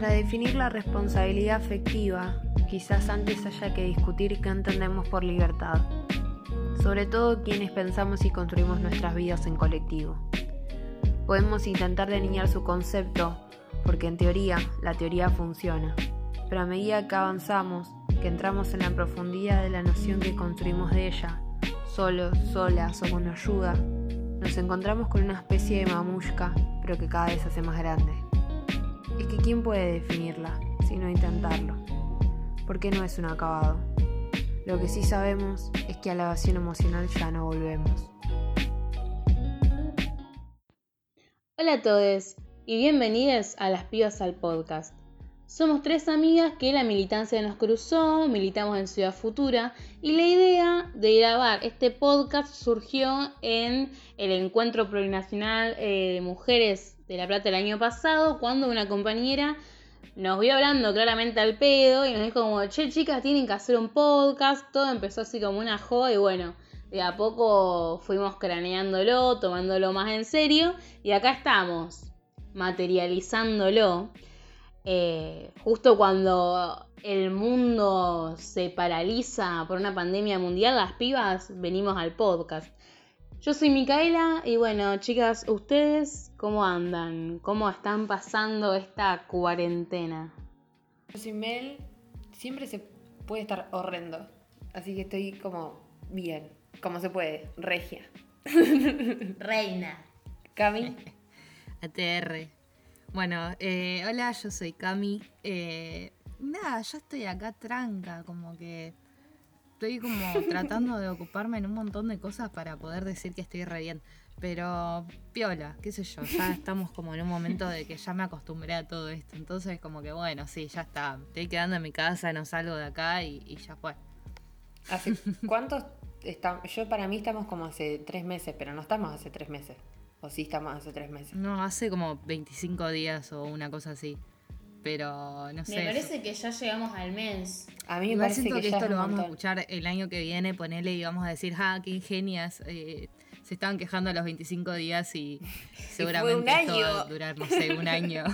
Para definir la responsabilidad afectiva, quizás antes haya que discutir qué entendemos por libertad, sobre todo quienes pensamos y construimos nuestras vidas en colectivo. Podemos intentar delinear su concepto, porque en teoría la teoría funciona, pero a medida que avanzamos, que entramos en la profundidad de la noción que construimos de ella, solos, solas o con ayuda, nos encontramos con una especie de mamushka, pero que cada vez hace más grande. Es que ¿quién puede definirla, sino intentarlo? Porque no es un acabado. Lo que sí sabemos es que a la evasión emocional ya no volvemos. Hola a todos y bienvenidos a Las Pibas al Podcast. Somos tres amigas que la militancia nos cruzó, militamos en Ciudad Futura y la idea de grabar este podcast surgió en el encuentro plurinacional eh, de mujeres de La Plata el año pasado cuando una compañera nos vio hablando claramente al pedo y nos dijo como, che chicas, tienen que hacer un podcast, todo empezó así como una joda y bueno, de a poco fuimos craneándolo, tomándolo más en serio y acá estamos, materializándolo. Eh, justo cuando el mundo se paraliza por una pandemia mundial, las pibas venimos al podcast. Yo soy Micaela y bueno, chicas, ¿ustedes cómo andan? ¿Cómo están pasando esta cuarentena? Yo soy Mel, siempre se puede estar horrendo, así que estoy como bien como se puede, regia. Reina. Cami. ATR. Bueno, eh, hola, yo soy Cami. Eh, nada, yo estoy acá tranca, como que estoy como tratando de ocuparme en un montón de cosas para poder decir que estoy re bien. Pero piola, qué sé yo, ya estamos como en un momento de que ya me acostumbré a todo esto. Entonces como que bueno, sí, ya está. Estoy quedando en mi casa, no salgo de acá y, y ya fue. ¿Hace cuántos yo para mí estamos como hace tres meses, pero no estamos hace tres meses. ¿O sí estamos hace tres meses? No, hace como 25 días o una cosa así. Pero no sé. Me parece que ya llegamos al mes. A mí me parece que, esto lo vamos a escuchar el año que viene, ponele y vamos a decir, ah, qué ingenias. Eh, se estaban quejando a los 25 días y seguramente esto va a durar, no sé, un año.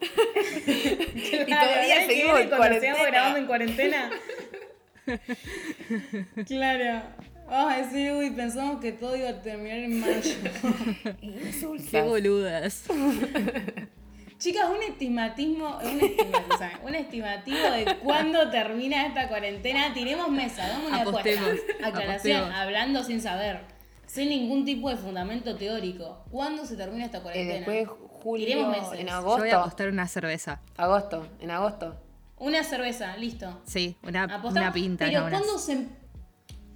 y todavía seguimos grabando en cuarentena. claro. Vamos a decir, uy, pensamos que todo iba a terminar en mayo. Qué boludas. Chicas, un estimatismo, un, un estimativo de cuándo termina esta cuarentena. Tiremos mesa, damos una apuesta. Aclaración, hablando sin saber, sin ningún tipo de fundamento teórico. ¿Cuándo se termina esta cuarentena? Eh, después julio, en agosto. Yo voy a apostar una cerveza. Agosto, en agosto. Una cerveza, listo. Sí, una, una pinta. Pero ¿cuándo, se,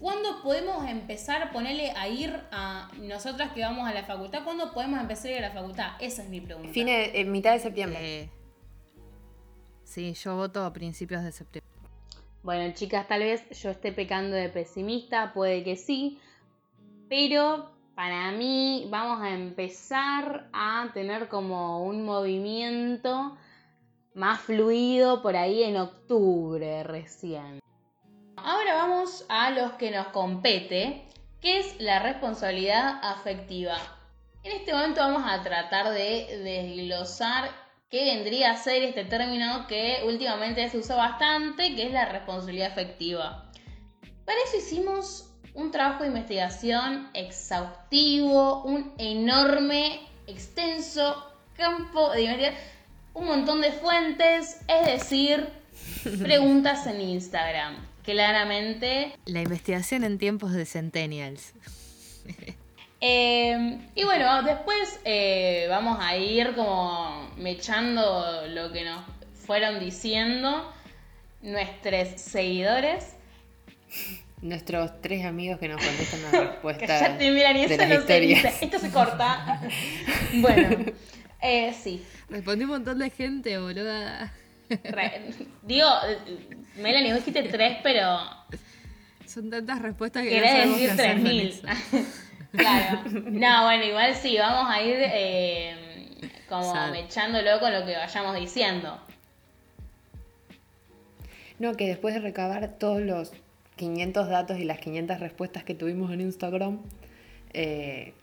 ¿cuándo podemos empezar a ponerle a ir a nosotras que vamos a la facultad? ¿Cuándo podemos empezar a ir a la facultad? Esa es mi pregunta. Fin de, mitad de septiembre. sí, yo voto a principios de septiembre. Bueno, chicas, tal vez yo esté pecando de pesimista, puede que sí, pero para mí vamos a empezar a tener como un movimiento más fluido por ahí en octubre recién. Ahora vamos a los que nos compete, que es la responsabilidad afectiva. En este momento vamos a tratar de desglosar qué vendría a ser este término que últimamente se usa bastante, que es la responsabilidad afectiva. Para eso hicimos un trabajo de investigación exhaustivo, un enorme, extenso campo de investigación un montón de fuentes, es decir, preguntas en Instagram. Claramente. La investigación en tiempos de Centennials. Em, y bueno, después eh, vamos a ir como mechando lo que nos fueron diciendo nuestros seguidores. Nuestros tres amigos que nos contestan las respuestas. ya te miran y eso no se dice. Esto se corta. bueno, eh, sí. Respondí un montón de gente, boluda. Digo, Melanie, vos dijiste tres, pero. Son tantas respuestas que Querés decir tres mil. claro. No, bueno, igual sí, vamos a ir eh, como echándolo con lo que vayamos diciendo. No, que después de recabar todos los 500 datos y las 500 respuestas que tuvimos en Instagram, eh,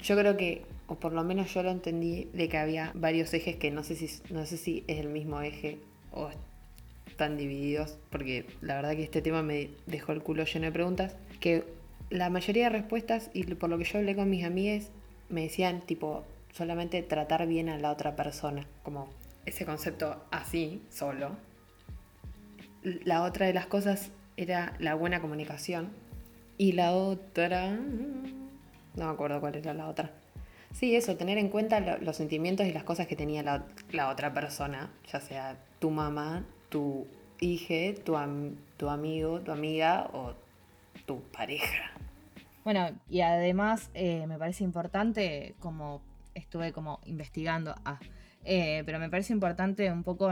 yo creo que o por lo menos yo lo entendí, de que había varios ejes que no sé si, no sé si es el mismo eje o están divididos, porque la verdad que este tema me dejó el culo lleno de preguntas, que la mayoría de respuestas, y por lo que yo hablé con mis amigas, me decían tipo, solamente tratar bien a la otra persona, como ese concepto así, solo. La otra de las cosas era la buena comunicación. Y la otra... No me acuerdo cuál era la otra. Sí, eso, tener en cuenta los sentimientos y las cosas que tenía la, otra persona, ya sea tu mamá, tu hija, tu, tu amigo, tu amiga o tu pareja. Bueno, y además eh, me parece importante, como estuve como investigando, ah, eh, pero me parece importante un poco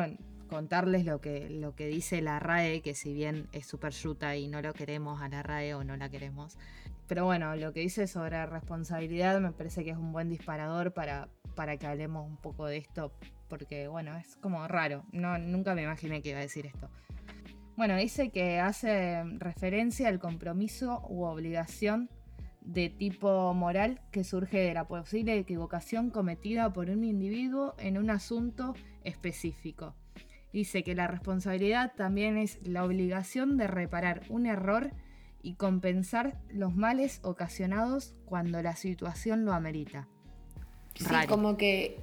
contarles lo que, lo que dice la RAE, que si bien es súper yuta y no lo queremos a la RAE o no la queremos, pero bueno, lo que dice sobre responsabilidad me parece que es un buen disparador para, para que hablemos un poco de esto, porque bueno, es como raro, no, nunca me imaginé que iba a decir esto. Bueno, dice que hace referencia al compromiso u obligación de tipo moral que surge de la posible equivocación cometida por un individuo en un asunto específico. Dice que la responsabilidad también es la obligación de reparar un error y compensar los males ocasionados cuando la situación lo amerita. Sí, como que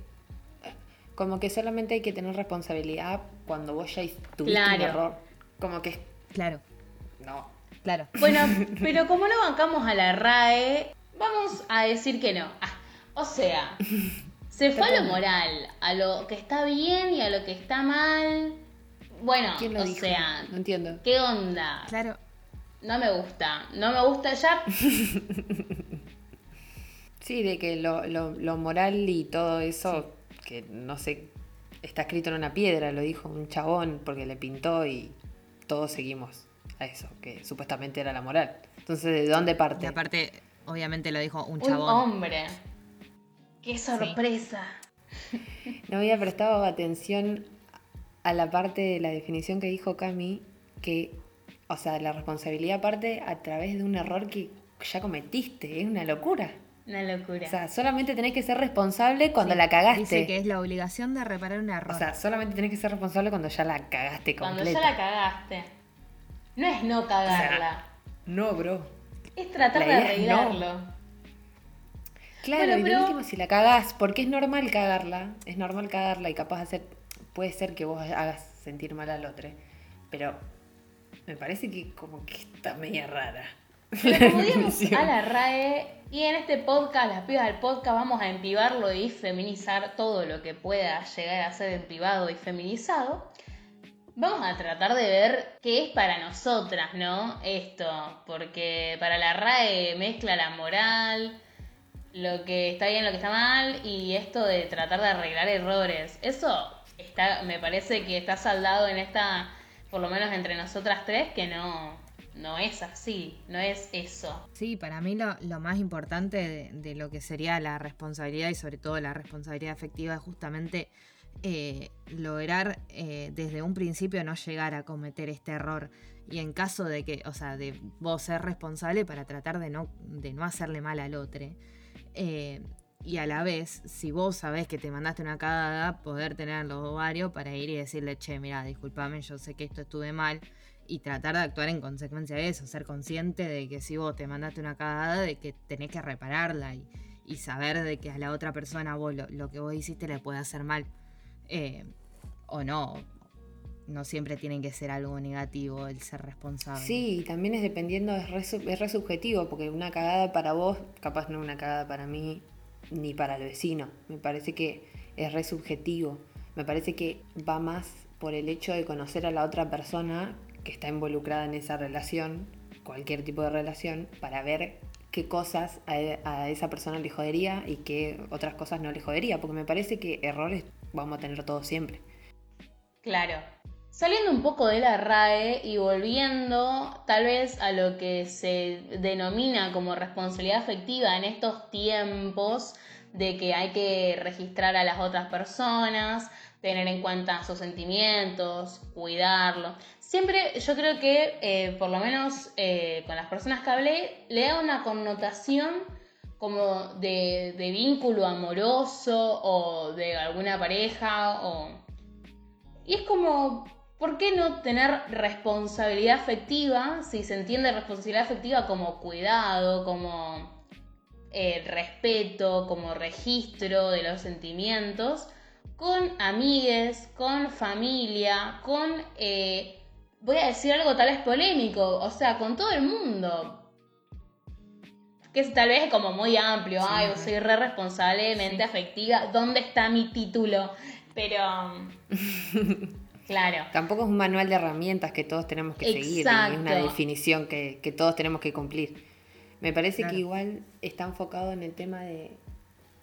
como que solamente hay que tener responsabilidad cuando vos ya tuviste un error. Como que Claro. No. Claro. Bueno, pero como no bancamos a la RAE, vamos a decir que no. Ah, o sea, se fue a lo moral, a lo que está bien y a lo que está mal. Bueno, o sea, no entiendo. ¿Qué onda? Claro. No me gusta, no me gusta ya. sí, de que lo, lo, moral y todo eso, que no sé, está escrito en una piedra, lo dijo un chabón porque le pintó y todos seguimos a eso, que supuestamente era la moral. Entonces, ¿de dónde parte? Y aparte, obviamente lo dijo un chabón. Un hombre. ¡Qué sorpresa! No había prestado atención a la parte de la definición que dijo Cami, que, o sea, la responsabilidad parte a través de un error que ya cometiste, es una locura. Una locura. O sea, solamente tenés que ser responsable cuando la cagaste. Dice que es la obligación de reparar un error. O sea, solamente tenés que ser responsable cuando ya la cagaste completa. Cuando ya la cagaste. No es no cagarla. no, bro. Es tratar de arreglarlo. Claro, y lo último, si la cagás, porque es normal cagarla, es normal cagarla y capaz de hacer, puede ser que vos hagas sentir mal al otro, pero me parece que como que está media rara. Digamos a la RAE, y en este podcast, las pibas del podcast, vamos a empivarlo y feminizar todo lo que pueda llegar a ser empivado y feminizado. Vamos a tratar de ver qué es para nosotras, ¿no? Esto, porque para la RAE mezcla la moral, lo que está bien, lo que está mal y esto de tratar de arreglar errores. Eso está, me parece que está saldado en esta, por lo menos entre nosotras tres, que no, no es así, no es eso. Sí, para mí lo, más importante de, lo que sería la responsabilidad y sobre todo la responsabilidad afectiva es justamente eh, lograr eh, desde un principio no llegar a cometer este error. Y en caso de que, o sea, de vos ser responsable para tratar de no, de no hacerle mal al otro. Eh, y a la vez, si vos sabés que te mandaste una cagada, poder tener los ovarios para ir y decirle, che, mira, discúlpame, yo sé que esto estuve mal. Y tratar de actuar en consecuencia de eso, ser consciente de que si vos te mandaste una cagada, de que tenés que repararla y, saber de que a la otra persona vos lo, que vos hiciste le puede hacer mal. Eh, o no, no siempre tiene que ser algo negativo el ser responsable. Sí, también es dependiendo, es re, subjetivo, porque una cagada para vos, capaz no una cagada para mí, ni para el vecino. Me parece que es re subjetivo. Me parece que va más por el hecho de conocer a la otra persona que está involucrada en esa relación, cualquier tipo de relación, para ver qué cosas a, a esa persona le jodería y qué otras cosas no le jodería, porque me parece que errores vamos a tener todos siempre. Claro, Saliendo un poco de la RAE y volviendo tal vez a lo que se denomina como responsabilidad afectiva en estos tiempos de que hay que registrar a las otras personas, tener en cuenta sus sentimientos, cuidarlo. Siempre yo creo que, eh, por lo menos eh, con las personas que hablé, le da una connotación como de, de vínculo amoroso o de alguna pareja o... Y es como, ¿por qué no tener responsabilidad afectiva si se entiende responsabilidad afectiva como cuidado, como eh, respeto, como registro de los sentimientos? con amigues, con familia, con, eh, voy a decir algo tal vez polémico, o sea, con todo el mundo. Que es tal vez como muy amplio, ay, soy re responsablemente afectiva, ¿dónde está mi título? Pero, claro. Tampoco es un manual de herramientas que todos tenemos que seguir, es una definición que, todos tenemos que cumplir. Me parece que igual está enfocado en el tema de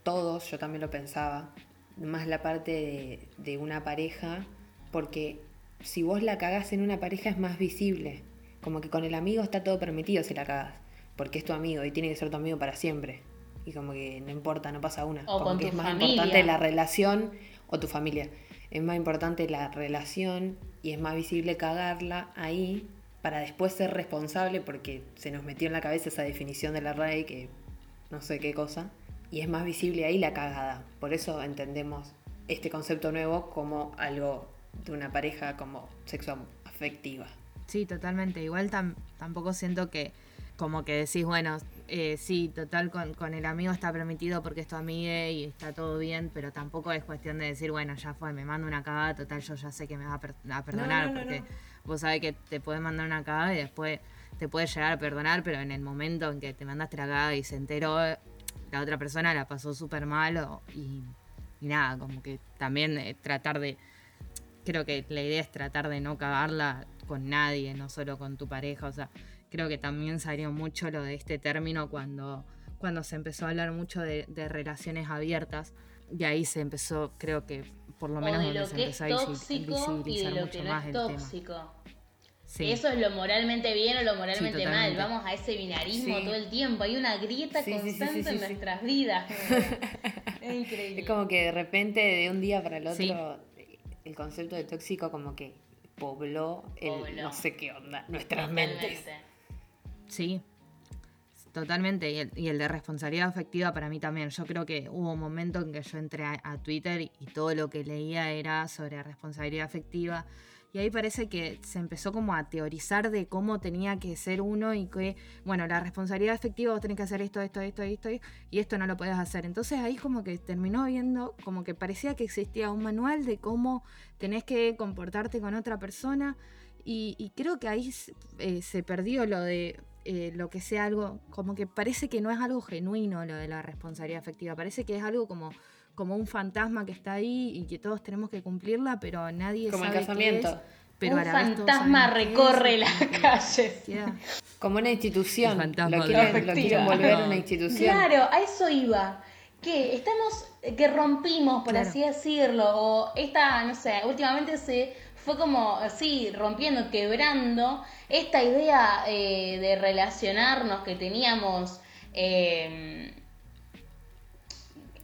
todos, yo también lo pensaba, más la parte de, una pareja, porque si vos la cagás en una pareja es más visible. Como que con el amigo está todo permitido si la cagás, porque es tu amigo y tiene que ser tu amigo para siempre. Y como que no importa, no pasa una. O como que es más importante la relación o tu familia. Es más importante la relación y es más visible cagarla ahí para después ser responsable porque se nos metió en la cabeza esa definición de la RAE que no sé qué cosa y es más visible ahí la cagada. Por eso entendemos este concepto nuevo como algo de una pareja como sexo afectiva. Sí, totalmente. Igual tampoco siento que como que decís, bueno, eh, sí, total, con, el amigo está permitido porque es tu amiga y está todo bien, pero tampoco es cuestión de decir, bueno, ya fue, me mando una cagada, total, yo ya sé que me va a, perdonar, porque vos sabés que te puede mandar una cagada y después te puede llegar a perdonar, pero en el momento en que te mandaste la cagada y se enteró, la otra persona la pasó súper mal y, nada, como que también eh, tratar de, creo que la idea es tratar de no cagarla con nadie, no solo con tu pareja, o sea, creo que también salió mucho lo de este término cuando, cuando se empezó a hablar mucho de, relaciones abiertas y ahí se empezó, creo que por lo menos donde se empezó a visibilizar mucho más el tema. Eso es lo moralmente bien o lo moralmente mal. Vamos a ese binarismo todo el tiempo. Hay una grieta constante en nuestras vidas. es increíble. Es como que de repente, de un día para el otro, el concepto de tóxico como que pobló el no sé qué onda, nuestras mentes. Sí, totalmente. Y el, y el, de responsabilidad afectiva para mí también. Yo creo que hubo un momento en que yo entré a, Twitter y todo lo que leía era sobre responsabilidad afectiva y ahí parece que se empezó como a teorizar de cómo tenía que ser uno y que, bueno, la responsabilidad efectiva vos tenés que hacer esto, esto, esto, esto, y esto no lo podés hacer. Entonces ahí como que terminó viendo, como que parecía que existía un manual de cómo tenés que comportarte con otra persona y, creo que ahí eh, se perdió lo de eh, lo que sea algo, como que parece que no es algo genuino lo de la responsabilidad afectiva, parece que es algo como como un fantasma que está ahí y que todos tenemos que cumplirla, pero nadie como sabe el casamiento. Qué es, pero un fantasma recorre la calle. Como una institución. Lo quieren, lo quieren volver una institución. Claro, a eso iba. Que estamos, que rompimos, por así decirlo, o esta, no sé, últimamente se fue como, así, rompiendo, quebrando esta idea eh, de relacionarnos que teníamos eh,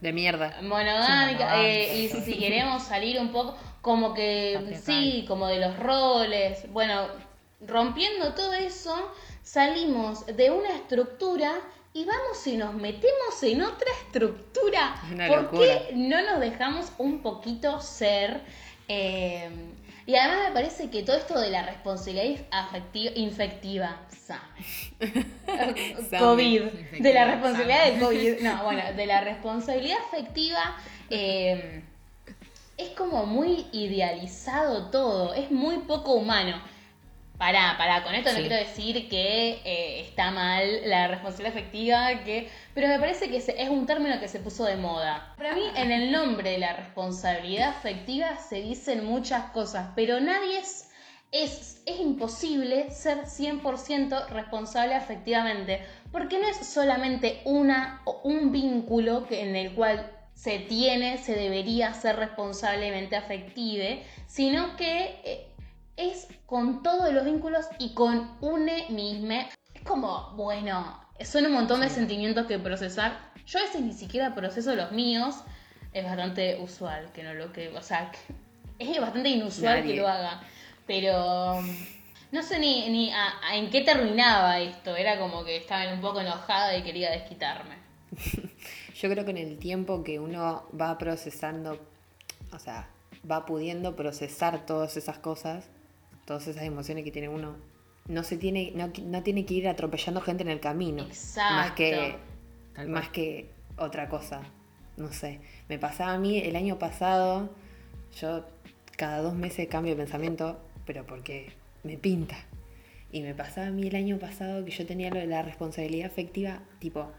de mierda. Monogámica. Eh, y si queremos salir un poco, como que sí, como de los roles. Bueno, rompiendo todo eso, salimos de una estructura y vamos y nos metemos en otra estructura. ¿Por qué no nos dejamos un poquito ser? Eh, y además me parece que todo esto de la responsabilidad afectiva, infectiva, COVID, de la responsabilidad de COVID, no, bueno, de la responsabilidad afectiva, eh, es como muy idealizado todo, es muy poco humano. Pará, pará, con esto no quiero decir que eh, está mal la responsabilidad afectiva, que, pero me parece que es un término que se puso de moda. Para mí, en el nombre de la responsabilidad afectiva se dicen muchas cosas, pero nadie es, es, es imposible ser 100% responsable afectivamente, porque no es solamente una o un vínculo que, en el cual se tiene, se debería ser responsablemente afective, sino que... Eh, es con todos los vínculos y con une misma. Es como, bueno, son un montón de sentimientos que procesar. Yo a veces ni siquiera proceso los míos. Es bastante usual que no lo que. O sea, es bastante inusual que lo haga. Pero. No sé ni, ni en qué terminaba esto. Era como que estaba un poco enojada y quería desquitarme. yo creo que en el tiempo que uno va procesando, o sea, va pudiendo procesar todas esas cosas, todas esas emociones que tiene uno, no se tiene, no, no tiene que ir atropellando gente en el camino. Exacto. Más que, más que otra cosa. No sé. Me pasaba a mí el año pasado, yo cada dos meses cambio de pensamiento, pero porque me pinta. Y me pasaba a mí el año pasado que yo tenía lo de la responsabilidad afectiva, tipo,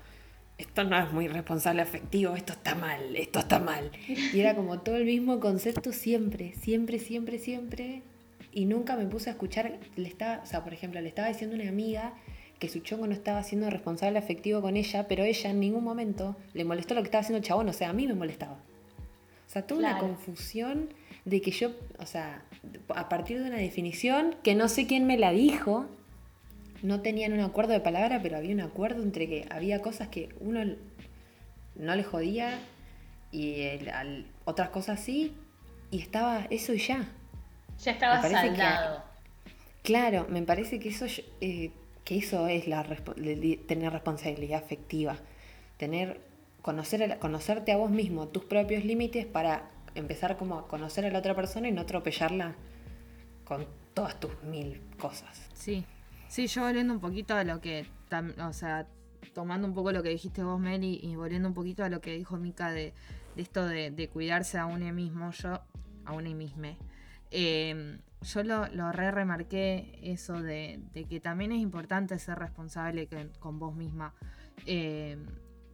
esto no es muy responsable afectivo, esto está mal, esto está mal. Y era como todo el mismo concepto siempre, siempre, siempre, siempre. Y nunca me puse a escuchar, le estaba, o sea, por ejemplo, le estaba diciendo a una amiga que su chongo no estaba siendo responsable afectivo con ella, pero ella en ningún momento le molestó lo que estaba haciendo el chabón, o sea, a mí me molestaba. O sea, toda una confusión de que yo, o sea, a partir de una definición que no sé quién me la dijo, no tenían un acuerdo de palabra, pero había un acuerdo entre que había cosas que uno no le jodía y el- al- otras cosas sí, y estaba eso y ya. Ya estaba que- saldado. Claro, me parece que eso, eh, que eso es la tener responsabilidad afectiva. Tener, conocer conocerte a vos mismo, tus propios límites para empezar como a conocer a la otra persona y no atropellarla con todas tus mil cosas. Sí, sí, yo volviendo un poquito a lo que, tam- o sea, tomando un poco lo que dijiste vos, Meli, y volviendo un poquito a lo que dijo Mika de, de esto de, de cuidarse a uno mismo, yo, a uno mismo, eh, yo lo, lo re remarqué eso de, de que también es importante ser responsable con vos misma. eh,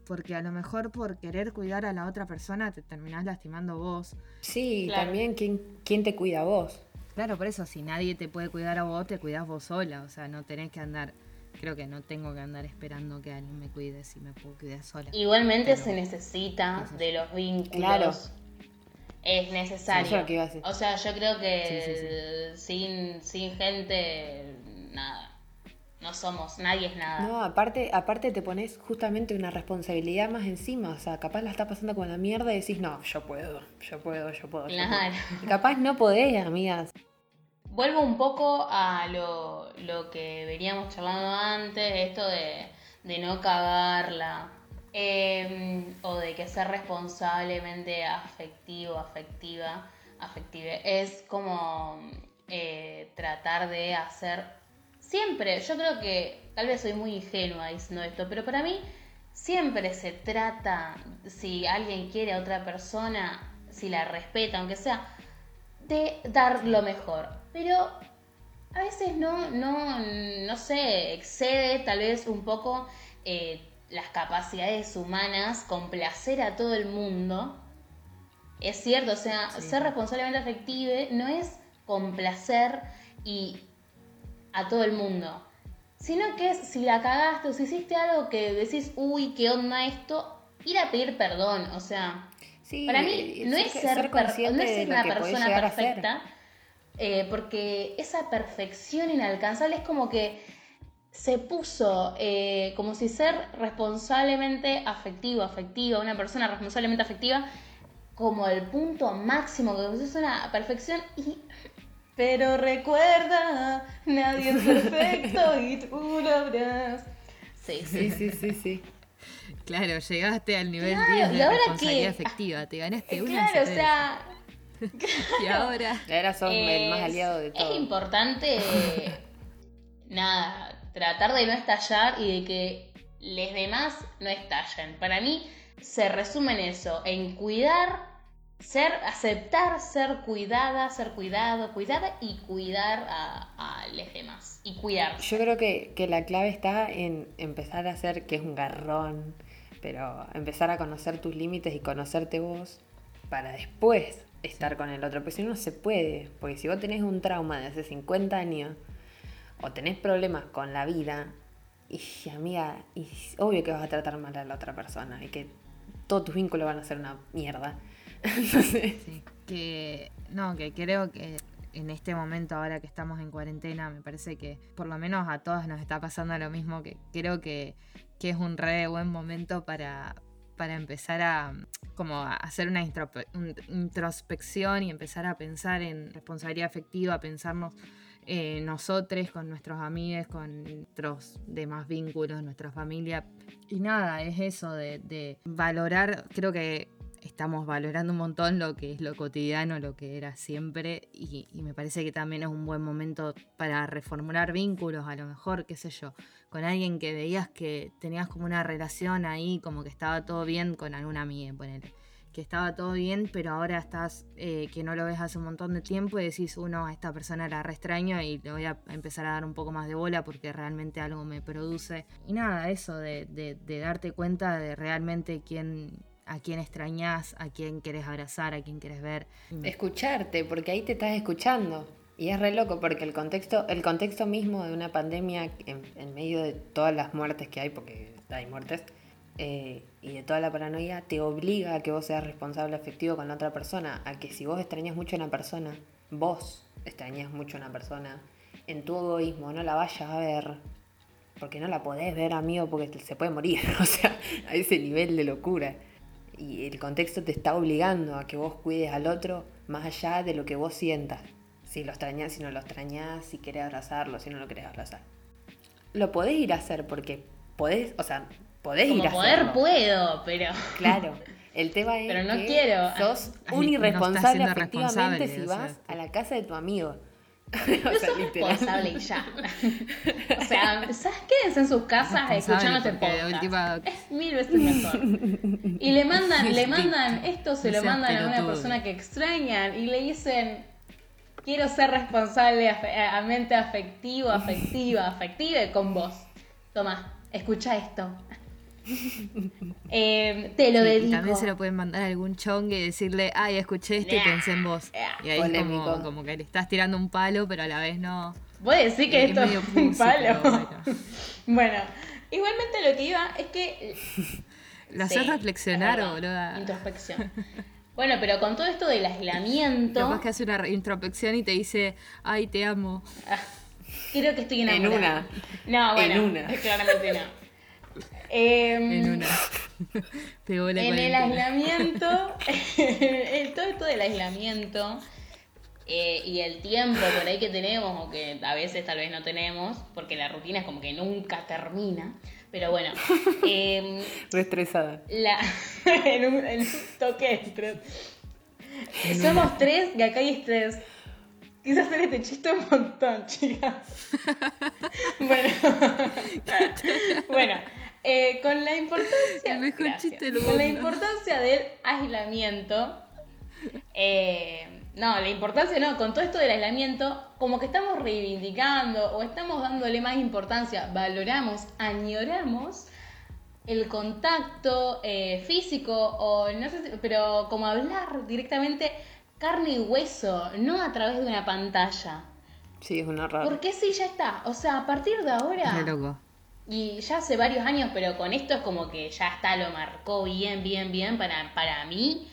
porque a lo mejor por querer cuidar a la otra persona te terminás lastimando vos. Sí, y Claro. también ¿quién, quién te cuida a vos. Claro, por eso, si nadie te puede cuidar a vos, te cuidás vos sola. O sea, no tenés que andar. Creo que no tengo que andar esperando que alguien me cuide si me puedo cuidar sola. Igualmente Pero- se necesita de los vínculos. Claro. Es necesario. Sí, eso es lo que iba a decir. O sea, yo creo que Sí, Sin, sin gente, nada. No somos, nadie es nada. No, aparte, aparte te pones justamente una responsabilidad más encima. O sea, capaz la estás pasando con la mierda y decís, no, yo puedo, yo puedo, yo puedo. yo puedo". Claro. Capaz no podés, amigas. Vuelvo un poco a lo, lo que veníamos charlando antes, esto de, de no cagarla, eh, o de que ser responsablemente afectivo, afectiva, afective, es como eh, tratar de hacer siempre, yo creo que tal vez soy muy ingenua diciendo esto, pero para mí siempre se trata, si alguien quiere a otra persona, si la respeta, aunque sea, de dar lo mejor. Pero a veces no, no, no sé, excede tal vez un poco eh, las capacidades humanas, complacer a todo el mundo. Es cierto, o sea, Sí. ser responsablemente afective no es complacer y a todo el mundo. Sino que es si la cagaste o si hiciste algo que decís, uy, qué onda esto, ir a pedir perdón. O sea, Sí, para mí no es ser, per- no es ser una persona perfecta, eh, porque esa perfección inalcanzable es como que se puso eh, como si ser responsablemente afectivo, afectiva, una persona responsablemente afectiva, como el punto máximo, que es una perfección y... Pero recuerda, nadie es perfecto y tú lo habrás. Sí, sí. Sí, sí, sí, sí. Claro, llegaste al nivel Claro, 10 ¿y de ahora responsabilidad qué? afectiva. Te ganaste una. Claro, o sea, Y ahora. Ahora sos el más Es- aliado de Es todo. importante, nada, tratar de no estallar y de que los demás no estallen. Para mí se resume en eso, en cuidar, ser, aceptar ser cuidada, ser cuidado, cuidada y cuidar a, a los demás. Y cuidar. Yo creo que, que la clave está en empezar a hacer, que es un garrón, pero empezar a conocer tus límites y conocerte vos para después estar con el otro. Porque si no, no se puede. Porque si vos tenés un trauma de hace 50 años o tenés problemas con la vida, y amiga, y obvio que vas a tratar mal a la otra persona y que todos tus vínculos van a ser una mierda. Sí, que no, que creo que en este momento ahora que estamos en cuarentena, me parece que por lo menos a todas nos está pasando lo mismo, que creo que, que es un re buen momento para, para empezar a como a hacer una introspección y empezar a pensar en responsabilidad afectiva, pensarnos eh, nosotros, con nuestros amigos, con nuestros demás vínculos, nuestra familia. Y nada, es eso de, valorar, creo que estamos valorando un montón lo que es lo cotidiano, lo que era siempre, y, me parece que también es un buen momento para reformular vínculos, a lo mejor, qué sé yo, con alguien que veías que tenías como una relación ahí, como que estaba todo bien con alguna amiga, ponele que estaba todo bien, pero ahora estás, eh, que no lo ves hace un montón de tiempo y decís, uno, a esta persona la re extraño y voy a empezar a dar un poco más de bola porque realmente algo me produce. Y nada, eso de, darte cuenta de realmente a quién extrañas, a quién quieres abrazar, a quién quieres ver. Escucharte, porque ahí te estás escuchando. Y es re loco porque el contexto, el contexto mismo de una pandemia en, medio de todas las muertes que hay, porque hay muertes, eh, y de toda la paranoia, te obliga a que vos seas responsable afectivo con la otra persona, a que si vos extrañas mucho a una persona, vos extrañas mucho a una persona, en tu egoísmo no la vayas a ver, porque no la podés ver, amigo, porque se puede morir, o sea, a ese nivel de locura y el contexto te está obligando a que vos cuides al otro más allá de lo que vos sientas. Si lo extrañas, si no lo extrañas, si querés abrazarlo, si no lo querés abrazar. Lo podés ir a hacer porque podés, o sea, podés ir a poder puedo, pero... Claro. El tema es pero no que quiero. sos un irresponsable efectivamente si vas a la casa de tu amigo. o sea, responsable y ya. o sea, ¿sabes qué? en sus casas escuchando este podcast. Es mil veces mejor. Y le mandan, le mandan esto, se lo mandan a una persona que extrañan y le dicen, quiero ser responsable a mente afectivo, afectiva, afectiva con vos. Toma, escucha esto. Eh, te lo dedico. también se lo pueden mandar a algún chongue y decirle, ay, escuché esto y pensé en vos. Y ahí es como, que le estás tirando un palo, pero a la vez no. Voy a decir que esto es un palo. Bueno. igualmente lo que iba es que. Lo haces reflexionar, boluda. Introspección. Bueno, pero con todo esto del aislamiento. Capaz que hace una introspección y te dice, ay, te amo. Ah, creo que estoy enamorada. En una. No, bueno. En una. Claramente no. Em, en una. en el aislamiento, todo esto del aislamiento eh, y el tiempo por ahí que tenemos, o que a veces tal vez no tenemos, porque la rutina es como que nunca termina. Pero bueno. Eh, estresada. en, un, toque de estrés. Somos tres y acá hay estrés. Quise hacer este chiste un montón, chicas. bueno. bueno, eh, con la importancia. con la importancia del aislamiento. Eh, no, la importancia no, con todo esto del aislamiento, como que estamos reivindicando o estamos dándole más importancia, valoramos, añoramos el contacto eh, físico o no sé, pero como hablar directamente carne y hueso, no a través de una pantalla. Sí, es una rara. Porque sí, ya está. O sea, a partir de ahora. loco. Y ya hace varios años, pero con esto es como que ya está, lo marcó bien, bien, bien para, para mí.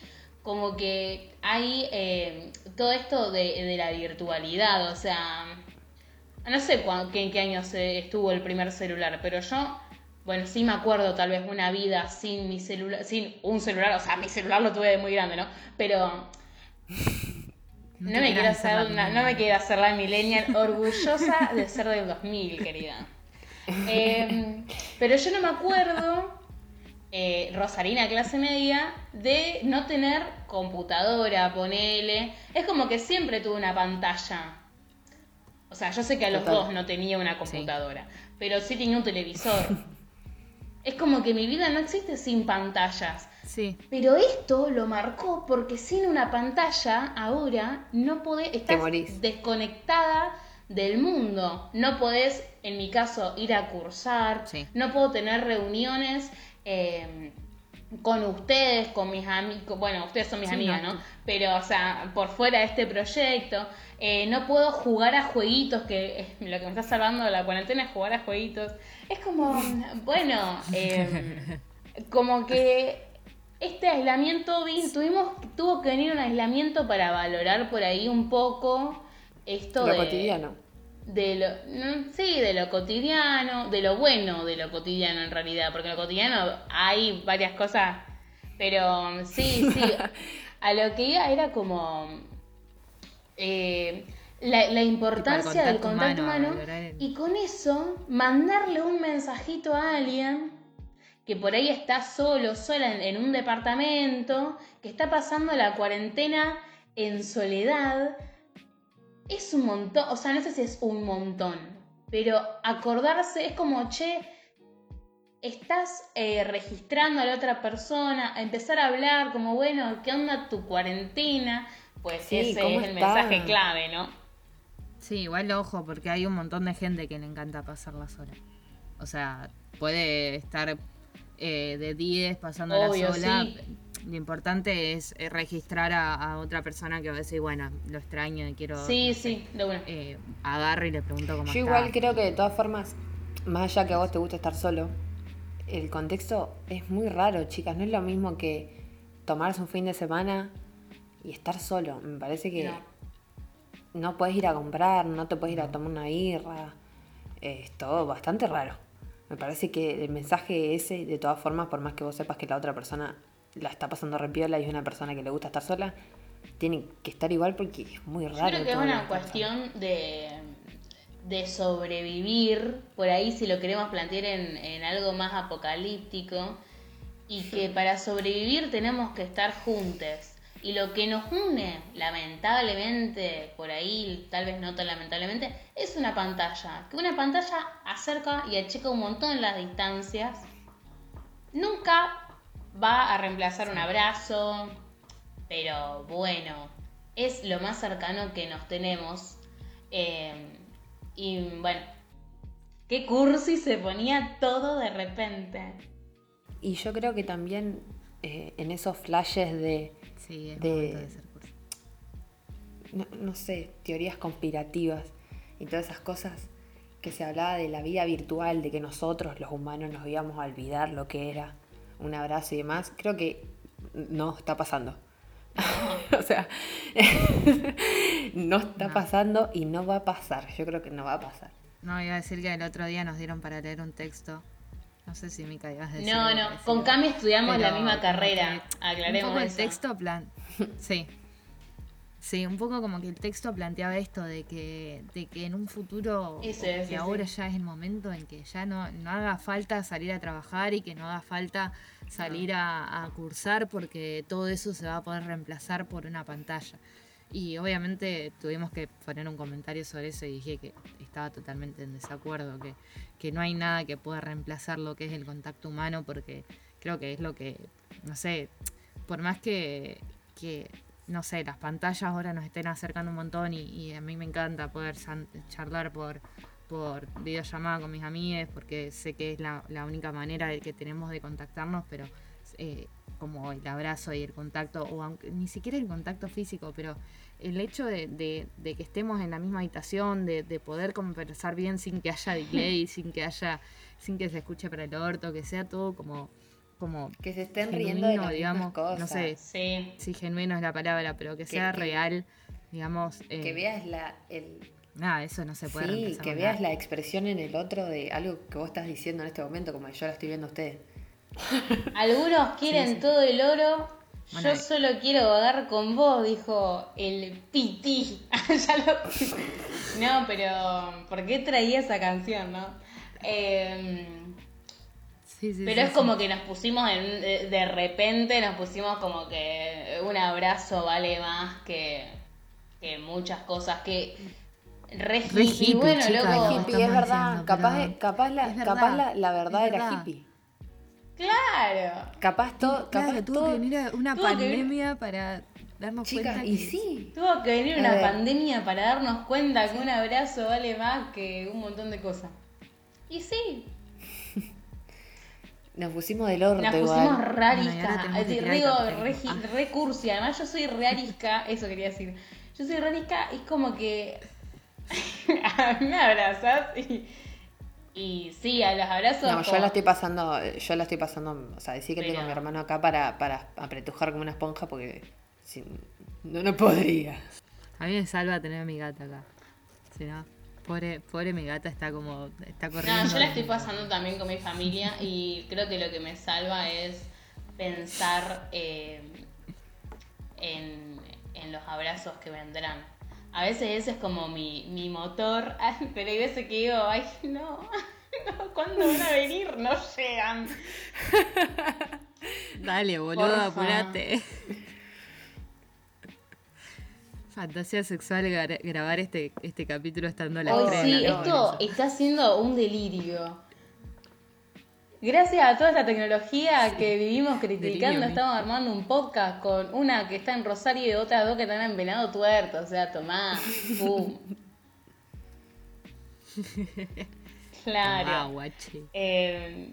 Como que hay eh, todo esto de, la virtualidad, o sea, no sé en qué año se estuvo el primer celular, pero yo, bueno, sí me acuerdo tal vez una vida sin mi celular, sin un celular, o sea, mi celular lo tuve muy grande, ¿no? Pero no, me quiero hacer no me quiero hacer la millennial orgullosa de ser del 2000, querida. Em, pero yo no me acuerdo, eh, Rosarina clase media, de no tener computadora, ponele. Es como que siempre tuve una pantalla. O sea, yo sé que a los dos no tenía una computadora, pero sí tenía un televisor. es como que mi vida no existe sin pantallas. Sí. Pero esto lo marcó porque sin una pantalla ahora no podés, estás desconectada del mundo. No podés, en mi caso, ir a cursar, no puedo tener reuniones eh, con ustedes, con mis amigos, bueno, ustedes son mis amigas, no. Pero, o sea, por fuera de este proyecto, eh, no puedo jugar a jueguitos, que lo que me está salvando de la cuarentena es jugar a jueguitos. Es como, bueno, eh, como que este aislamiento, tuvimos, tuvo que venir un aislamiento para valorar por ahí un poco esto lo cotidiano. De lo, sí, de lo cotidiano, de lo bueno de lo cotidiano en realidad, porque en lo cotidiano hay varias cosas, pero sí, sí, a lo que iba era como, eh, la, importancia del contacto humano, el- y con eso mandarle un mensajito a alguien que por ahí está solo, sola en, en un departamento, que está pasando la cuarentena en soledad, es un montón, o sea, no sé si es un montón, pero acordarse es como, che, estás eh, registrando a la otra persona, a empezar a hablar como, bueno, ¿qué onda tu cuarentena? Pues Sí, ese ¿cómo es el está? mensaje clave, ¿no? Sí, igual ojo, porque hay un montón de gente que le encanta pasarla sola. O sea, puede estar eh, de 10 pasándola Obvio, sola. sí. Lo importante es eh, registrar a, a otra persona que va a decir, bueno, lo extraño y quiero. Sí, no sé, sí, de una. eh, agarro y le pregunto cómo Yo está. igual creo que de todas formas, más allá que a vos te guste estar solo, el contexto es muy raro, chicas. No es lo mismo que tomarse un fin de semana y estar solo. Me parece que No. no, puedes ir a comprar, no te puedes ir a tomar una birra. Es todo bastante raro. Me parece que el mensaje ese, de todas formas, por más que vos sepas que la otra persona la está pasando repiola y es una persona que le gusta estar sola, tiene que estar igual porque es muy Yo raro. creo que es una pasando. cuestión de, de sobrevivir, por ahí si lo queremos plantear en, en algo más apocalíptico, y que para sobrevivir tenemos que estar juntos. Y lo que nos une, lamentablemente, por ahí, tal vez no tan lamentablemente, es una pantalla. Que una pantalla acerca y achica un montón las distancias. Nunca va a reemplazar un abrazo, pero bueno, es lo más cercano que nos tenemos. Eh, y bueno, qué cursi se ponía todo de repente. Y yo creo que también eh, en esos flashes de, Sí, es de- momento de ser cursi. no, no sé, teorías conspirativas y todas esas cosas, que se hablaba de la vida virtual, de que nosotros los humanos nos íbamos a olvidar lo que era un abrazo y demás, creo que no está pasando. o sea, no está No. pasando y no va a pasar. Yo creo que no va a pasar. No, iba a decir que el otro día nos dieron para leer un texto. No sé si Mica ibas a decir. No, no, con Cami estudiamos la misma carrera, aclaremos Un poco el eso. texto plan. Sí. Sí, un poco como que el texto planteaba esto de que, de que en un futuro, que sí, ahora ya es el momento en que ya no, no haga falta salir a trabajar y que no haga falta salir a, a cursar porque todo eso se va a poder reemplazar por una pantalla. Y obviamente tuvimos que poner un comentario sobre eso y dije que estaba totalmente en desacuerdo, que, que no hay nada que pueda reemplazar lo que es el contacto humano porque creo que es lo que, no sé, por más que, que no sé, las pantallas ahora nos estén acercando un montón y, y a mí me encanta poder charlar por, por videollamada con mis amigues porque sé que es la, la única manera de que tenemos de contactarnos, pero eh, como el abrazo y el contacto, o aunque ni siquiera el contacto físico, pero el hecho de, de- de que estemos en la misma habitación, de, de poder conversar bien sin que haya delay, sin que haya, sin que se escuche para el orto, que sea todo como, como Que se estén Genuino, riendo de las digamos, cosas. no sé, Sí, si genuino es la palabra, pero que sea que- real, digamos. eh, Que veas la, el, Nada, eso no se puede sí, que veas la expresión en el otro de algo que vos estás diciendo en este momento, como yo la estoy viendo a ustedes. algunos quieren sí. todo el oro, Bueno, yo solo quiero vagar con vos, dijo el Piti. Ya lo- No, pero ¿por qué traía esa canción, no? Em, Sí, sí, Pero sí, es sí. como que nos pusimos en- de, de repente, nos pusimos como que un abrazo vale más que, que muchas cosas que re Re hippie, hippie, bueno, chica, loco. lo Hippie, es verdad. diciendo, capaz, capaz, la, es verdad, capaz la, la verdad es era hippie. Claro. Capaz todo, capaz Claro, tuvo todo. que venir una tuvo que pandemia para darnos Chicas, cuenta y sí. Tuvo que venir una ver. pandemia para darnos cuenta que un abrazo vale más que un montón de cosas. Y sí, Nos pusimos del orto nos igual. pusimos ahora tenemos que Digo, re, Ah. re cursi. Además, yo soy rearisca. Eso quería decir. Yo soy rearisca. Es como que. a mí me abrazas y. Y sí, a los abrazos. No, yo como- la estoy pasando, yo la estoy pasando, o sea, decir que Pero- tengo a mi hermano acá para, para apretujar como una esponja porque si, no, no podría. A mí me salva tener a mi gata acá. Si no, pobre, pobre mi gata está como. Está corriendo. No, yo la estoy pasando también con mi familia y creo que lo que me salva es pensar eh, en, en los abrazos que vendrán. A veces ese es como mi, mi motor, pero hay veces que digo, ay, no, no, ¿cuándo van a venir? No llegan. Dale, boludo, apurate. Fantasía sexual grabar este, este capítulo estando a la Hoy sí, esto está siendo un delirio. Gracias a toda esta tecnología que vivimos criticando, estamos armando un podcast con una que está en Rosario y otras dos que están en Venado Tuerto. O sea, tomá, pum. claro. guachi. Eh,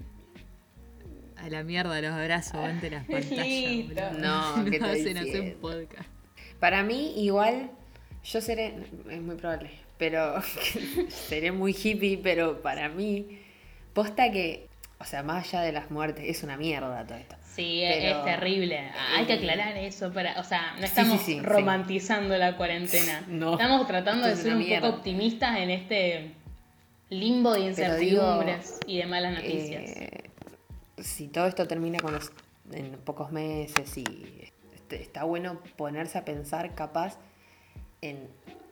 a la mierda los abrazos ante las pantallas. No, que te hacen hacer un podcast. Para mí, igual, yo seré, es muy probable, pero seré muy hippie, pero para mí, posta que o sea, más allá de las muertes, es una mierda todo esto. Sí, es terrible. Hay que eh, aclarar eso. Para, o sea, no estamos romantizando la cuarentena. No, estamos tratando de ser un poco optimistas en este limbo de incertidumbres y de malas noticias. Eh, si todo esto termina con los, en pocos meses y está bueno ponerse a pensar capaz en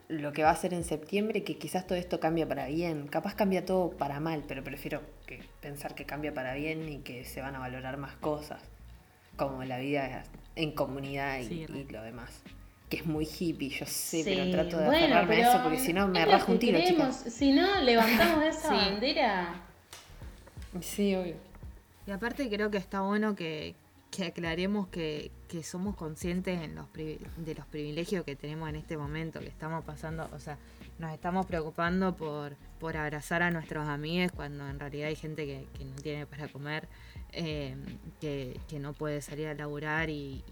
lo que va a ser en septiembre, que quizás todo esto cambia para bien. Capaz cambia todo para mal, pero prefiero que pensar que cambia para bien y que se van a valorar más cosas, como la vida en comunidad y, lo demás. Que es muy hippie, yo sé, pero trato de bueno, a eso porque si no me rajo un tiro, chicos. Si no, levantamos esa bandera. Sí, obvio. Y aparte creo que está bueno que, que aclaremos que, que somos conscientes en los de los privilegios que tenemos en este momento, que estamos pasando, o sea, nos estamos preocupando por, por abrazar a nuestros amigos cuando en realidad hay gente que, que no tiene para comer, eh, que, que, no puede salir a laburar y,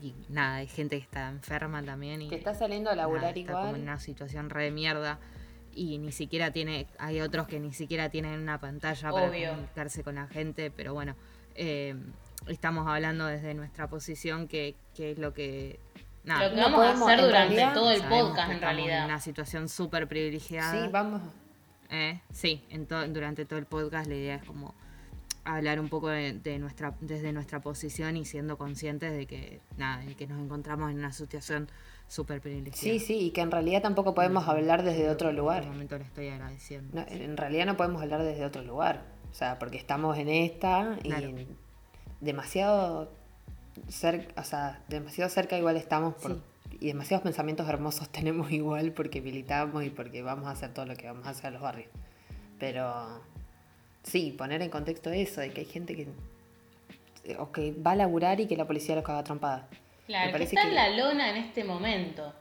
y, nada, hay gente que está enferma también. Y, que está saliendo a laburar igual. Está como en una situación re de mierda y ni siquiera tiene, hay otros que ni siquiera tienen una pantalla para comunicarse con la gente, pero bueno, eh, estamos hablando desde nuestra posición, que, que es lo que... Nada, lo que vamos a hacer durante todo el podcast, en realidad. En una situación súper privilegiada. Sí, vamos. Eh, sí, en durante todo el podcast la idea es como hablar un poco de, nuestra desde nuestra posición y siendo conscientes de que nada de que nos encontramos en una situación súper privilegiada. Sí, sí, y que en realidad tampoco podemos hablar desde otro lugar. En momento le estoy agradeciendo. en realidad no podemos hablar desde otro lugar. O sea, porque estamos en esta y demasiado cerca, o sea, demasiado cerca igual estamos y demasiados pensamientos hermosos tenemos igual porque militamos y porque vamos a hacer todo lo que vamos a hacer a los barrios. Pero sí, poner en contexto eso, de que hay gente que, o que va a laburar y que la policía los caga trompada. Claro, que está en la lona en este momento.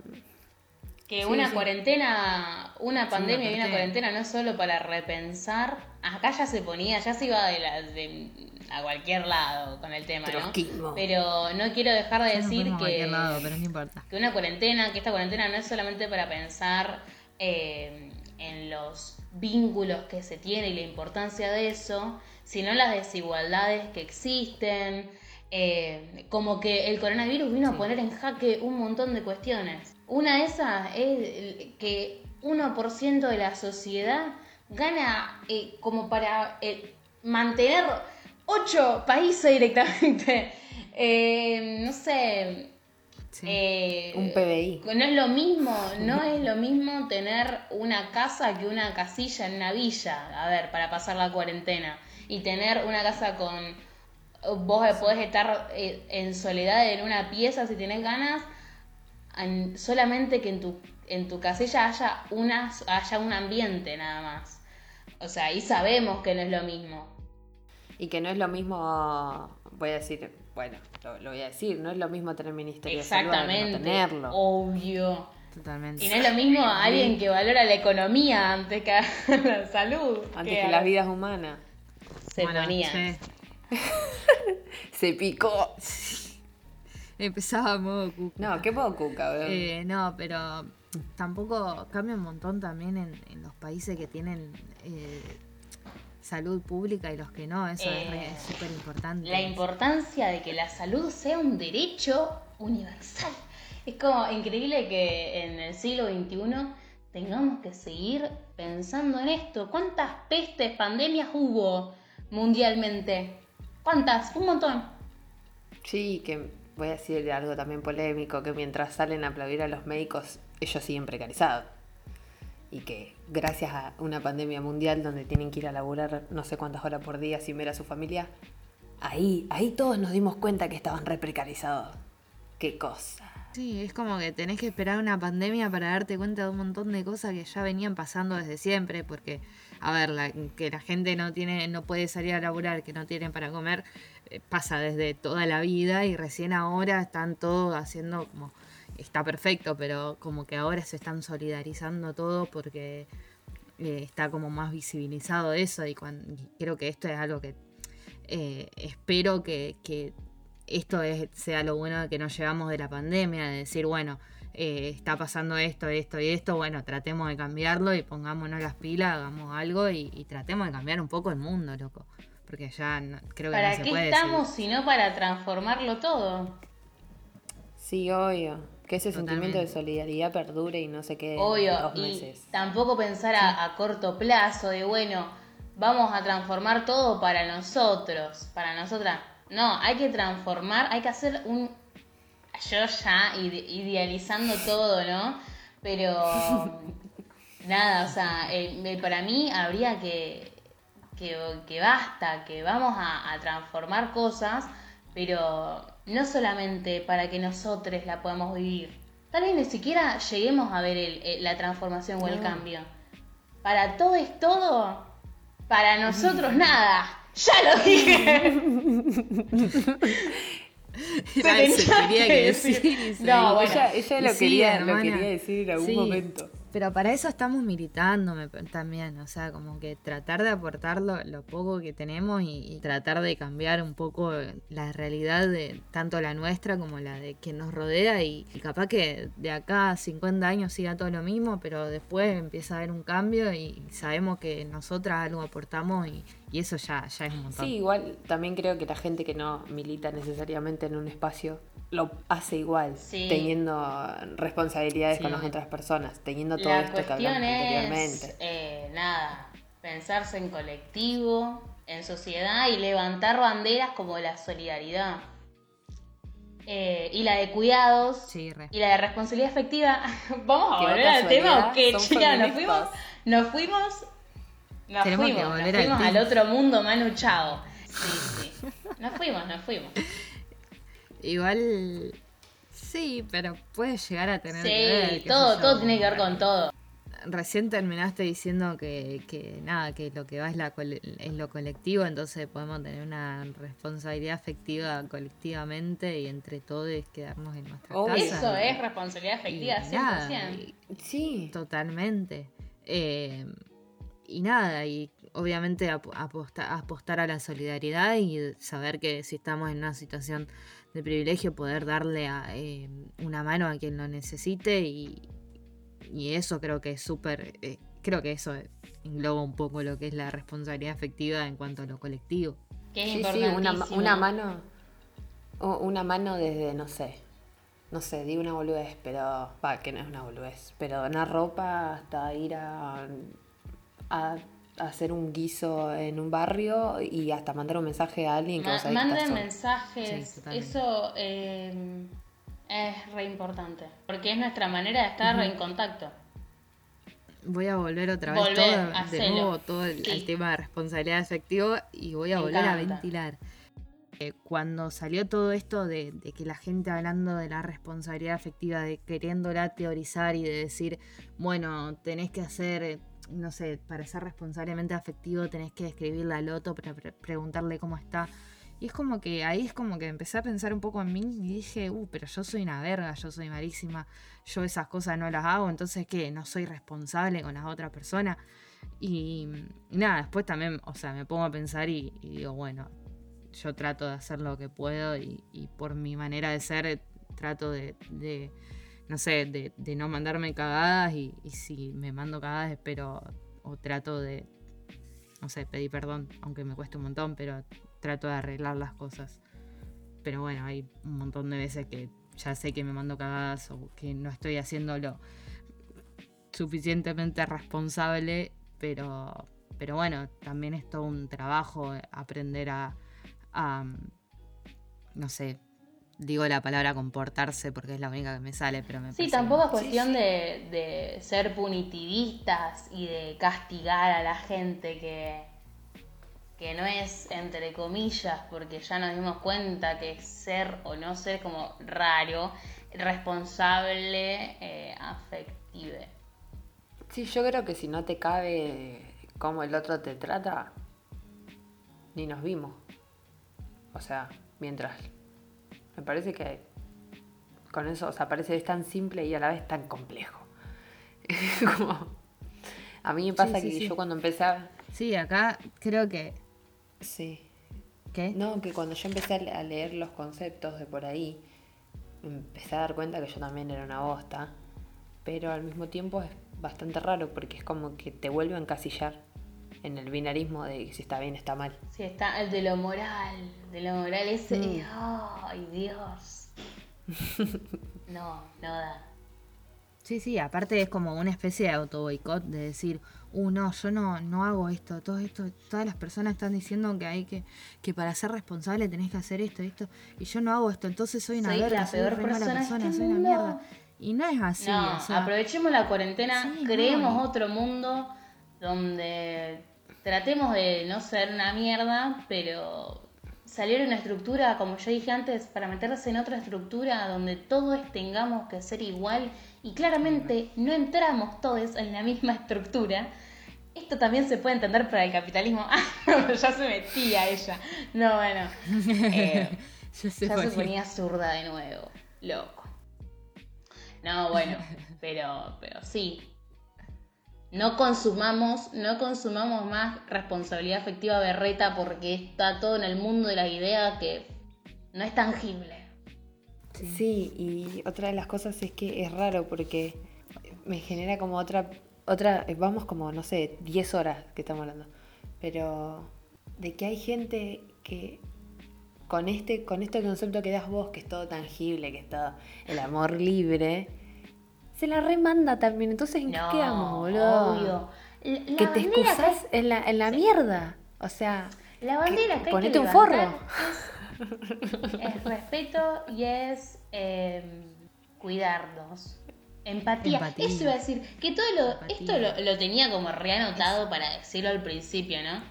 Que una cuarentena, una pandemia y una cuarentena no es solo para repensar. Acá ya se ponía, ya se iba de, la, de a cualquier lado con el tema, ¿no? Pero no quiero dejar de decir que, que una cuarentena, que esta cuarentena no es solamente para pensar eh, en los vínculos que se tiene y la importancia de eso, sino las desigualdades que existen, eh, como que el coronavirus vino a poner en jaque un montón de cuestiones. Una de esas es que 1% de la sociedad gana eh, como para mantener ocho países directamente. Eh, no sé. Eh, un PBI. No es lo mismo, no es lo mismo tener una casa que una casilla en una villa, a ver, para pasar la cuarentena. Y tener una casa con. Vos podés estar eh, en soledad en una pieza si tenés ganas, solamente que en tu, en tu casilla haya, una, haya un ambiente nada más. O sea, ahí sabemos que no es lo mismo. Y que no es lo mismo, voy a decir, bueno, lo, voy a decir, no es lo mismo tener ministerio Exactamente, de salud tenerlo. Obvio. Totalmente. Y no es lo mismo alguien que valora la economía antes que la salud. Antes que, las vidas humanas. Se ponía. Se picó. Empezaba modo cuca. No, qué modo cuca, eh, No, pero tampoco cambia un montón también en, en los países que tienen eh, salud pública y los que no, eso es eh, súper importante. La importancia de que la salud sea un derecho universal. Es como increíble que en el siglo XXI tengamos que seguir pensando en esto. ¿Cuántas pestes, pandemias hubo mundialmente? ¿Cuántas? Un montón. Sí, que voy a decir algo también polémico, que mientras salen a aplaudir a los médicos, ellos siguen precarizados. Y que gracias a una pandemia mundial donde tienen que ir a laburar no sé cuántas horas por día sin ver a su familia, ahí, ahí todos nos dimos cuenta que estaban re precarizados. Qué cosa. Sí, es como que tenés que esperar una pandemia para darte cuenta de un montón de cosas que ya venían pasando desde siempre, porque, a ver, que la gente no tiene, no puede salir a laburar, que no tienen para comer, eh, pasa desde toda la vida y recién ahora están todos haciendo como, está perfecto, pero como que ahora se están solidarizando todo porque eh, está como más visibilizado eso y, creo que esto es algo que eh, espero que, que esto es, sea lo bueno que nos llevamos de la pandemia, de decir, bueno, eh, está pasando esto, esto y esto, bueno, tratemos de cambiarlo y pongámonos las pilas, hagamos algo y, tratemos de cambiar un poco el mundo, loco. Porque ya creo que ¿Para no se qué puede estamos si no para transformarlo todo? Sí, obvio. Que ese sentimiento de solidaridad perdure y no se quede obvio, dos meses. Y tampoco pensar a corto plazo de, bueno, vamos a transformar todo para nosotros, para nosotras no, hay que transformar, hay que hacer un... Yo ya idealizando todo, ¿no? Pero nada, o sea, para mí habría que, que, basta, que vamos a, transformar cosas, pero no solamente para que nosotros la podamos vivir. Tal vez ni siquiera lleguemos a ver la transformación o el cambio. Para todo es todo, para nosotros nada. ¡Ya lo dije! quería que decir. no, ella, ella lo, quería, lo quería decir en algún momento. Pero para eso estamos militando también, o sea, como que tratar de aportar lo, poco que tenemos y, tratar de cambiar un poco la realidad de tanto la nuestra como la de quien nos rodea y, capaz que de acá a 50 años siga todo lo mismo, pero después empieza a haber un cambio y sabemos que nosotras algo aportamos y, eso ya, ya es un montón. Sí, igual también creo que la gente que no milita necesariamente en un espacio lo hace igual, teniendo responsabilidades con las otras personas, teniendo todo esto que hablamos anteriormente. Eh, nada, pensarse en colectivo, en sociedad y levantar banderas como la solidaridad. Eh, y la de cuidados y la de responsabilidad efectiva. Vamos a volver al tema o qué, chica, nos fuimos, nos fuimos, nos fuimos, nos fuimos al, otro mundo, Manu Chao. Sí, sí. Nos fuimos, nos fuimos. Igual sí, pero puede llegar a tener. Sí, todo, todo tiene que ver con todo. Recién terminaste diciendo que, que nada, que lo que va es, la, es lo colectivo, entonces podemos tener una responsabilidad afectiva colectivamente y entre todos quedarnos en nuestra casa. Eso es responsabilidad afectiva, 100%. sí. Totalmente. Eh, y nada, y obviamente apostar a la solidaridad y saber que si estamos en una situación de privilegio poder darle a, eh, una mano a quien lo necesite y, eso creo que es súper, eh, creo que eso engloba un poco lo que es la responsabilidad efectiva en cuanto a lo colectivo. sí, sí, una, una mano, una mano desde, no sé, no sé, digo una boludez, pero, va, que no es una boludez, pero donar ropa hasta ir a, a hacer un guiso en un barrio y hasta mandar un mensaje a alguien que Ma Manden mensajes, eso eh, es re importante, porque es nuestra manera de estar en contacto. Voy a volver otra vez todo, de nuevo todo el, tema de responsabilidad efectiva y voy a volver a ventilar. Eh, cuando salió todo esto de, de, que la gente hablando de la responsabilidad afectiva, de queriéndola teorizar y de decir, bueno, tenés que hacer no sé, para ser responsablemente afectivo tenés que escribirle al otro para preguntarle cómo está. Y es como que ahí es como que empecé a pensar un poco en mí y dije, uh, pero yo soy una verga, yo soy malísima, yo esas cosas no las hago, entonces ¿qué? No soy responsable con las otras personas. Y, nada, después también, o sea, me pongo a pensar y, digo, bueno, yo trato de hacer lo que puedo y, por mi manera de ser trato de no sé, de, no mandarme cagadas y, si me mando cagadas espero o trato de, no sé, pedir perdón, aunque me cueste un montón, pero trato de arreglar las cosas. Pero bueno, hay un montón de veces que ya sé que me mando cagadas o que no estoy haciendo lo suficientemente responsable, pero, pero bueno, también es todo un trabajo aprender a no sé, digo la palabra comportarse porque es la única que me sale, pero me Sí, tampoco es cuestión De, de ser punitivistas y de castigar a la gente que, que no es entre comillas, porque ya nos dimos cuenta que ser o no ser como raro, responsable, eh, afective. Sí, yo creo que si no te cabe cómo el otro te trata, ni nos vimos. O sea, mientras. Me parece que con eso, o sea, parece es tan simple y a la vez tan complejo. Como, a mí me pasa sí, que sí. yo cuando empecé a... Sí, acá creo que... Sí. ¿Qué? No, que cuando yo empecé a le- a leer los conceptos de por ahí, empecé a dar cuenta que yo también era una bosta, pero al mismo tiempo es bastante raro porque es como que te vuelve a encasillar en el binarismo de si está bien, está mal. Sí, está el de lo moral, de lo moral ese. Mm. ¡Ay, Dios! No, no da. Sí, sí, aparte es como una especie de auto boicot de decir, uh, no, yo no, no hago esto, todo esto, todas las personas están diciendo que hay que, que para ser responsable tenés que hacer esto, esto, y yo no hago esto, entonces soy una Soy verga, la soy peor persona este soy una mierda. Y no es así, no, o sea, aprovechemos la cuarentena, Sí, creemos no. otro mundo donde tratemos de no ser una mierda, pero salir de una estructura, como yo dije antes, para meterse en otra estructura donde todos tengamos que ser igual y claramente no entramos todos en la misma estructura. Esto también se puede entender para el capitalismo. Ah, ya se metía ella. No, bueno. Eh, ya se ponía zurda de nuevo. Loco. No, bueno, pero, pero sí. No consumamos, no consumamos más responsabilidad afectiva berreta porque está todo en el mundo de la idea que no es tangible. Sí. y otra de las cosas es que es raro porque me genera como otra, otra, vamos como, no sé, 10 horas que estamos hablando, pero de que hay gente que con este, con este concepto que das vos, que es todo tangible, que es todo el amor libre, se la remanda también, entonces ¿en qué No, quedamos, boludo? obvio. La- la Que te excusás que- en la, en la mierda, o sea... La bandera que, hay ponete que un forro. Es, es respeto y es eh, cuidarnos. Empatía. Empatía. Eso iba a decir, que todo lo, Empatía. esto lo, lo tenía como reanotado para decirlo al principio, ¿no?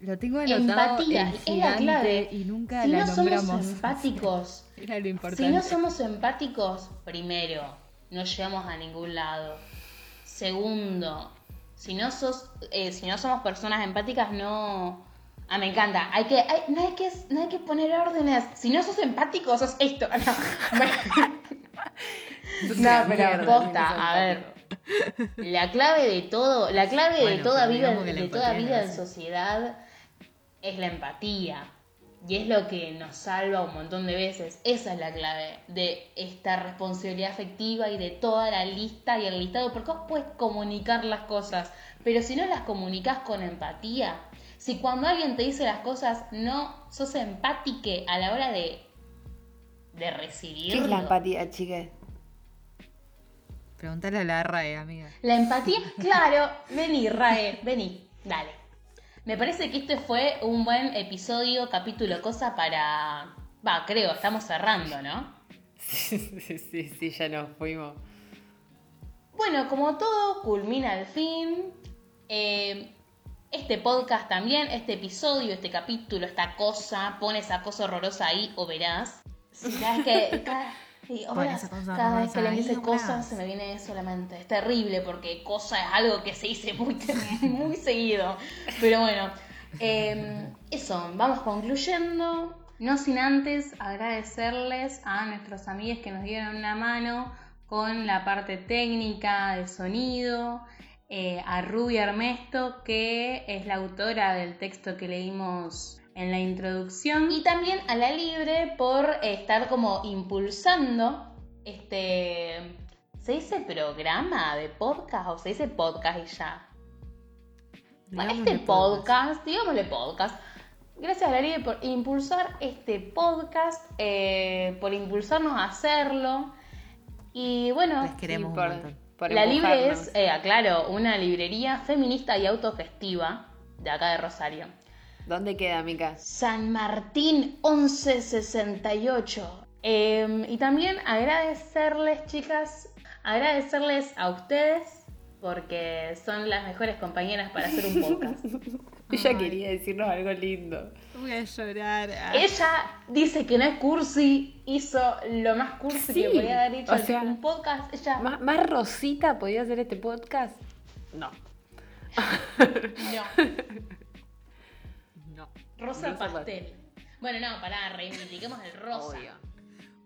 Lo tengo anotado Empatía, en es la clave. y nunca si la no somos empáticos, Era lo importante. si no somos empáticos, primero, no llegamos a ningún lado. Segundo, si no sos, eh, si no somos personas empáticas, no. Ah, me encanta. Hay que, hay- no, hay que, no hay que poner órdenes. Si no sos empático, sos esto. No, no pero posta, a ver. La clave de todo, la clave de toda vida, de toda vida en sociedad es la empatía. Y es lo que nos salva un montón de veces. Esa es la clave de esta responsabilidad afectiva y de toda la lista y el listado. Porque vos puedes comunicar las cosas, pero si no las comunicas con empatía, si cuando alguien te dice las cosas no sos empátique a la hora de, de ¿Qué es la empatía, chicas? Preguntale a la RAE, amiga. La empatía, claro, vení, Rae, vení, dale. Me parece que este fue un buen episodio, capítulo, cosa para... Va, creo, estamos cerrando, ¿no? Sí, sí, sí, ya nos fuimos. Bueno, como todo, culmina al fin. Eh, este podcast también, este episodio, este capítulo, esta cosa, pon esa cosa horrorosa ahí o verás. Cada vez que, cada, esa cosa cada vez que le horrorosa dice ahí o cosa verás. se me viene eso a la mente. Es terrible porque cosa es algo que se dice muy, muy seguido. Pero bueno, eh, eso, vamos concluyendo. No sin antes agradecerles a nuestros amigos que nos dieron una mano con la parte técnica de sonido, eh, a Ruby Armesto, que es la autora del texto que leímos en la introducción, y también a la Libre por estar como impulsando este... ¿Se dice programa de podcast o se dice podcast y ya? Bueno, este Digámosle podcast, digámosle podcast. Gracias a la Libre por impulsar este podcast, eh, por impulsarnos a hacerlo. Y bueno, Les queremos por- un montón. por la Libre es, eh, aclaro, una librería feminista y autogestiva de acá de Rosario. ¿Dónde queda, Mica? San Martín 1168. Em, y también agradecerles, chicas, agradecerles a ustedes porque son las mejores compañeras para hacer un podcast. Ella quería decirnos algo lindo. Voy a llorar. Ah. Ella dice que no es cursi, hizo lo más cursi Sí, que podía haber hecho o sea, un podcast. Ella ¿Más, más rosita podía hacer este podcast? No, No. rosa Rosa pastel. Bueno, no, pará, reivindiquemos el rosa. Obvio.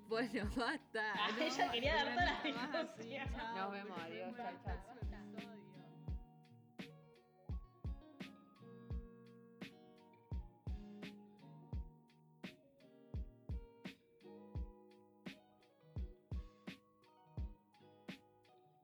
Bueno, basta. Ah, no, ella quería dar toda la no más difusión. así, chao. Nos vemos, adiós, chao, chao.